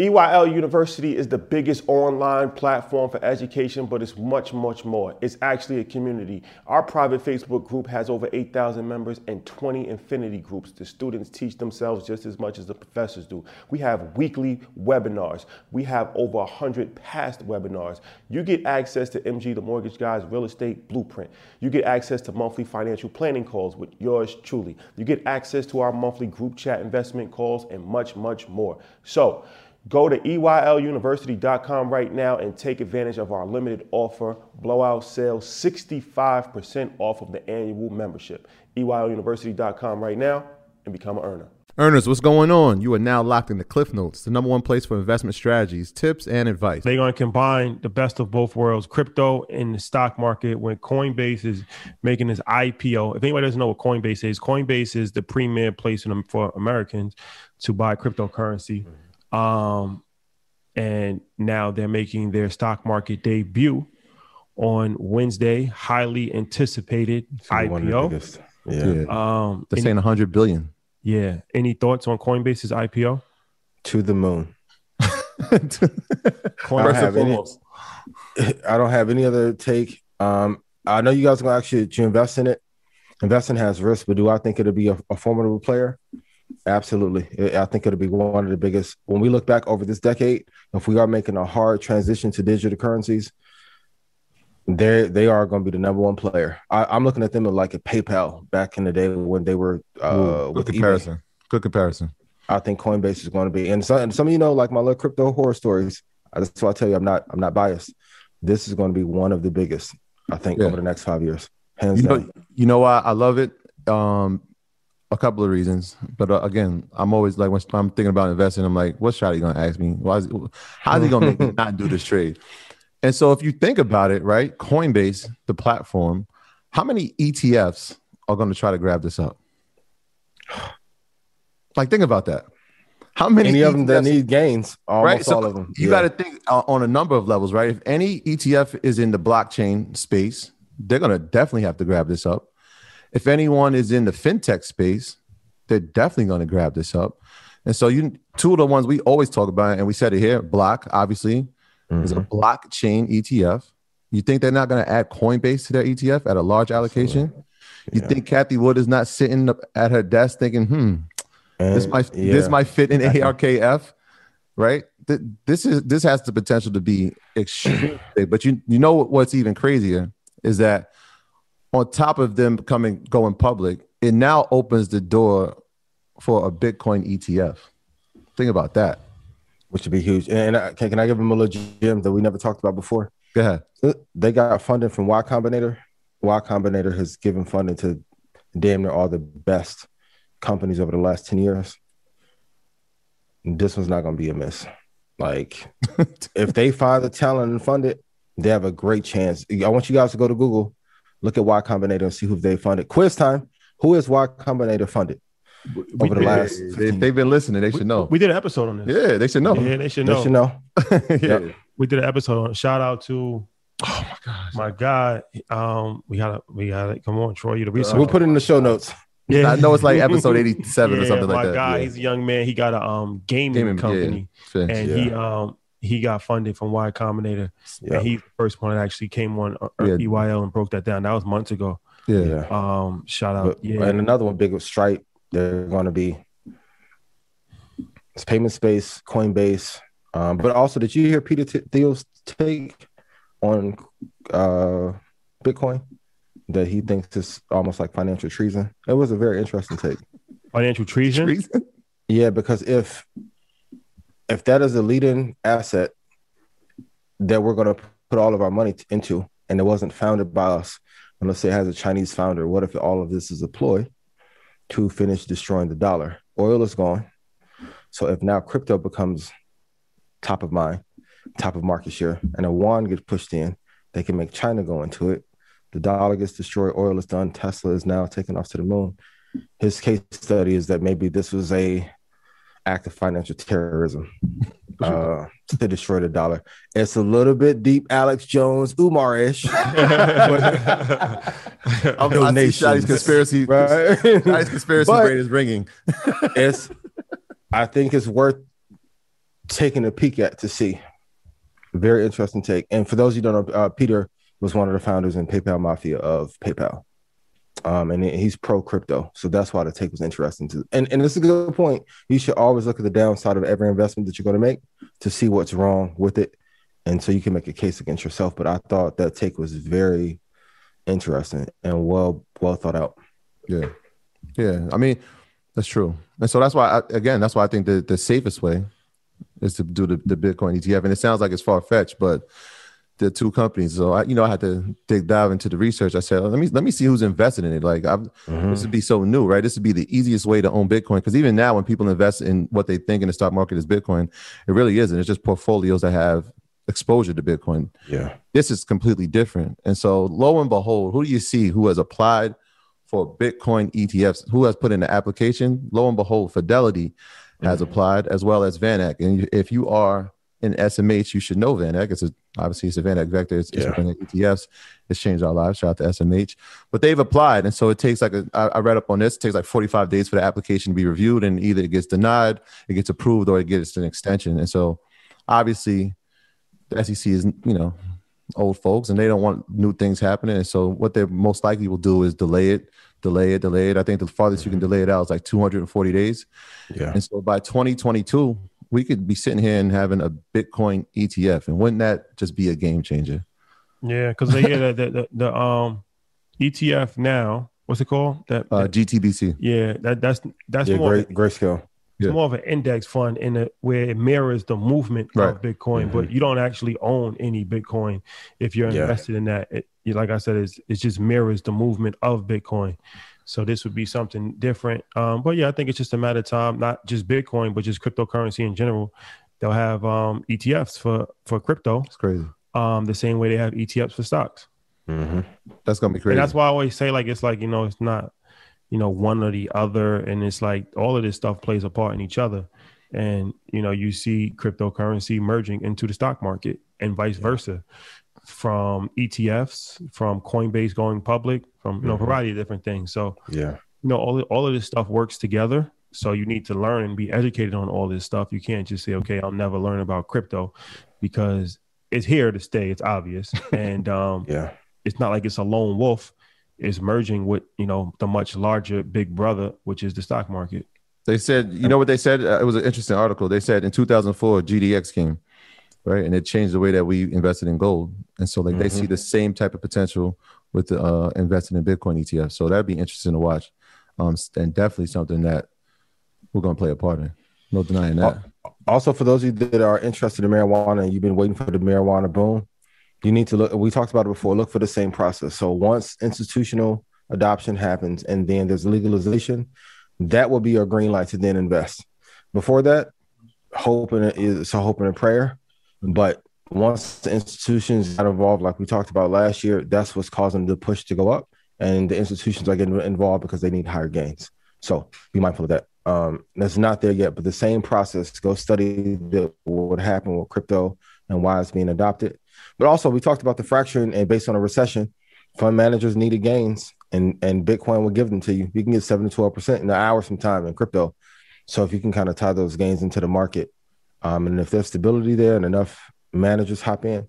EYL University is the biggest online platform for education, but it's much, much more. It's actually a community. Our private Facebook group has over 8,000 members and 20 affinity groups. The students teach themselves just as much as the professors do. We have weekly webinars. We have over 100 past webinars. You get access to MG, the mortgage guy's real estate blueprint. You get access to monthly financial planning calls with yours truly. You get access to our monthly group chat investment calls and much, much more. So, Go to EYLUniversity.com right now and take advantage of our limited offer, blowout sale, 65% off of the annual membership. EYLUniversity.com right now and become an earner. Earners, what's going on? You are now locked into Cliff Notes, the number one place for investment strategies, tips, and advice. They're going to combine the best of both worlds, crypto and the stock market. When Coinbase is making this IPO, if anybody doesn't know what Coinbase is, Coinbase is the premier place for Americans to buy cryptocurrency. Mm-hmm um, and now they're making their stock market debut on Wednesday. Highly anticipated IPO. Yeah. yeah. Um, they're saying 100 billion. Yeah. Any thoughts on Coinbase's IPO? To the moon. I, don't have any, I don't have any other take. Um, I know you guys are going to actually to invest in it. Investing has risk, but do I think it'll be a, a formidable player? Absolutely. I think it'll be one of the biggest. When we look back over this decade, if we are making a hard transition to digital currencies, they they are going to be the number one player. I, am looking at them like a PayPal back in the day when they were uh, Ooh, with comparison. eBay. Good comparison. I think Coinbase is going to be, and some, and some of you know, like my little crypto horror stories. That's why I tell you, I'm not I'm not biased. This is going to be one of the biggest. I think yeah. over the next five years, hands you down. Know, you know why I love it? Um, a couple of reasons, but uh, again, I'm always like when I'm thinking about investing, I'm like, what's shot are you gonna ask me? Why is it, how's he gonna make me not do this trade? And so, if you think about it, right, Coinbase, the platform, how many ETFs are going to try to grab this up? Like, think about that. How many any ETFs, of them that need gains? Almost right? so all of them. You yeah. got to think uh, on a number of levels, right? If any ETF is in the blockchain space, they're going to definitely have to grab this up if anyone is in the fintech space, they're definitely going to grab this up. And so you two of the ones we always talk about, and we said it here, BLOK, obviously, mm-hmm. is a blockchain ETF. You think they're not going to add Coinbase to their ETF at a large allocation? Yeah. You think Cathie Wood is not sitting at her desk thinking, hmm, and, this might yeah. this might fit in ARKF, right? This is this has the potential to be extreme big. But you you know what's even crazier is that on top of them coming going public, it now opens the door for a Bitcoin ETF. Think about that. Which would be huge. And I, can, can I give them a little gem that we never talked about before? Go ahead. Uh, they got funding from Y Combinator. Y Combinator has given funding to damn near all the best companies over the last 10 years. This one's not going to be a miss. Like, if they find the talent and fund it, they have a great chance. I want you guys to go to Google Look at Y Combinator and see who they funded. Quiz time. Who is Y Combinator funded? We, over the last, they, have been listening. They should know. We did an episode on this. Yeah, they should know. Yeah, they should know. They should know. yeah, yep. we did an episode on. Shout out to Oh my gosh. My God. Um, we gotta we gotta come on, Troy. You the research. We'll put it in the show notes. Yeah, I know it's like episode 87 yeah, or something like that. My guy, yeah. he's a young man. He got a um gaming, gaming company. Yeah. And yeah. he um he got funded from Y Combinator. Yep. And he's the first one that actually came on uh, yeah. EYL and broke that down. That was months ago. Yeah. Um, shout out. But, yeah. And another one big with Stripe, they're gonna be it's payment space, Coinbase, Um, but also, did you hear Peter T- Thiel's take on uh, Bitcoin? That he thinks is almost like financial treason. It was a very interesting take. Financial treason. treason? Yeah, because if if that is a leading asset that we're going to put all of our money into, and it wasn't founded by us, and let's say it has a Chinese founder, what if all of this is a ploy to finish destroying the dollar? Oil is gone. So if now crypto becomes top of mind, top of market share, and a yuan gets pushed in, they can make China go into it. The dollar gets destroyed, oil is done, Tesla is now taking off to the moon. His case study is that maybe this was a act of financial terrorism uh, to destroy the dollar. It's a little bit deep, Alex Jones, Umar-ish. I'm Shotty's conspiracy, right? Shotty's conspiracy brain is ringing. it's, I think it's worth taking a peek at to see. Very interesting take. And for those you don't know, uh, Peter was one of the founders in PayPal Mafia of PayPal. Um, and he's pro crypto, so that's why the take was interesting too. And and it's a good point. You should always look at the downside of every investment that you're going to make to see what's wrong with it, and so you can make a case against yourself. But I thought that take was very interesting and well well thought out. Yeah, yeah. I mean, that's true, and so that's why I, again, that's why I think the the safest way is to do the, the Bitcoin ETF. And it sounds like it's far fetched, but the two companies. So I, you know, I had to dig dive into the research. I said, let me let me see who's invested in it. Like, mm-hmm. this would be so new, right? This would be the easiest way to own Bitcoin because even now, when people invest in what they think in the stock market is Bitcoin, it really isn't. It's just portfolios that have exposure to Bitcoin. Yeah, this is completely different. And so, lo and behold, who do you see who has applied for Bitcoin ETFs? Who has put in the application? Lo and behold, Fidelity has mm-hmm. applied as well as VanEck. And if you are in SMH, you should know VanEck. It's a, obviously it's a VanEck vector. It's, yeah. it's ETFs. It's changed our lives. Shout out to SMH. But they've applied, and so it takes like a. I, I read up on this. It takes like 45 days for the application to be reviewed, and either it gets denied, it gets approved, or it gets an extension. And so, obviously, the SEC is you know old folks, and they don't want new things happening. And so, what they most likely will do is delay it, delay it, delay it. I think the farthest you can mm-hmm. delay it out is like 240 days. Yeah. And so by 2022, we could be sitting here and having a Bitcoin ETF, and wouldn't that just be a game changer? Yeah, because yeah, the, the, the, the um ETF now, what's it called? That, uh, GTBC. Yeah, that that's that's yeah, more great, great. It's yeah. more of an index fund in it where it mirrors the movement right. of Bitcoin, mm-hmm. but you don't actually own any Bitcoin if you're yeah. invested in that. It, like I said, it's, it just mirrors the movement of Bitcoin. So this would be something different. Um, but yeah, I think it's just a matter of time, not just Bitcoin, but just cryptocurrency in general. They'll have um, ETFs for for crypto. It's crazy. Um, the same way they have ETFs for stocks. Mm-hmm. That's gonna be crazy. And that's why I always say like it's like you know it's not you know one or the other, and it's like all of this stuff plays a part in each other. And you know you see cryptocurrency merging into the stock market and vice yeah. versa from ETFs, from Coinbase going public, from you know, mm-hmm. a variety of different things. So yeah, you know, all all of this stuff works together. So you need to learn and be educated on all this stuff. You can't just say, okay, I'll never learn about crypto because it's here to stay. It's obvious, and um, yeah, it's not like it's a lone wolf. It's merging with you know the much larger big brother, which is the stock market. They said, you know what they said? Uh, it was an interesting article. They said in 2004, GDX came right? And it changed the way that we invested in gold. And so like mm-hmm. they see the same type of potential with the, uh, investing in Bitcoin ETF. So that'd be interesting to watch. Um, and definitely something that we're going to play a part in. No denying that. Also, for those of you that are interested in marijuana and you've been waiting for the marijuana boom, you need to look. We talked about it before. Look for the same process. So once institutional adoption happens and then there's legalization, that will be your green light to then invest. Before that, hoping is a hope and a prayer. But once the institutions got involved, like we talked about last year, that's what's causing the push to go up. And the institutions are getting involved because they need higher gains. So be mindful of that. Um, that's not there yet, but the same process. Go study the, what happened with crypto and why it's being adopted. But also, we talked about the fracturing, and based on a recession, fund managers needed gains, and and Bitcoin will give them to you. You can get seven to twelve percent in an hour sometime in crypto. So if you can kind of tie those gains into the market, um, and if there's stability there and enough managers hop in,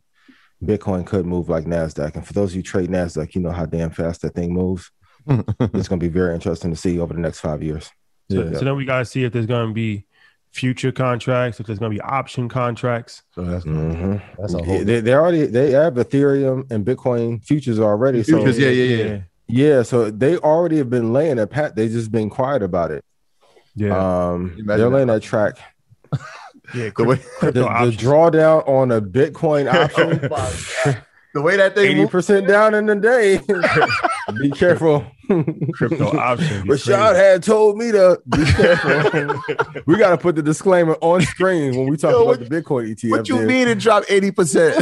Bitcoin could move like NASDAQ. And for those of you trade NASDAQ, you know how damn fast that thing moves. it's going to be very interesting to see over the next five years. So, yeah. so then we got to see if there's going to be future contracts, if there's going to be option contracts. So that's Mhm. that's a whole they, they already they have Ethereum and Bitcoin futures already. So Futures, yeah, yeah, yeah. yeah, so they already have been laying a pat. They just been quiet about it. Yeah, Um, they're laying that. that track. yeah. the way The, the drawdown on a Bitcoin oh option, the way that thing 80% down in the day. Be careful. crypto options. be Rashad had told me to be careful. we got to put the disclaimer on screen when we talk Yo, about what- the Bitcoin ETF. what you dude. mean it dropped eighty percent?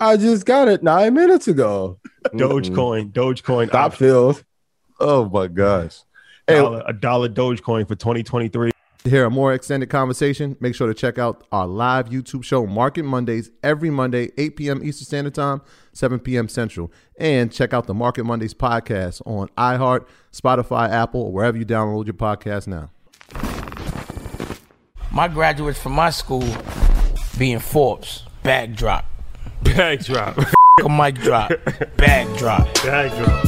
I just got it nine minutes ago. Dogecoin, Dogecoin, Stop options. filled. Oh my gosh! Hey, Dollar, a dollar Dogecoin for 2023. To hear a more extended conversation, make sure to check out our live YouTube show, Market Mondays, every Monday, 8 p.m. Eastern Standard Time, 7 p.m. Central. And check out the Market Mondays podcast on iHeart, Spotify, Apple, or wherever you download your podcast now. My graduates from my school being Forbes, backdrop. Backdrop. Bag drop. A mic drop, bag drop.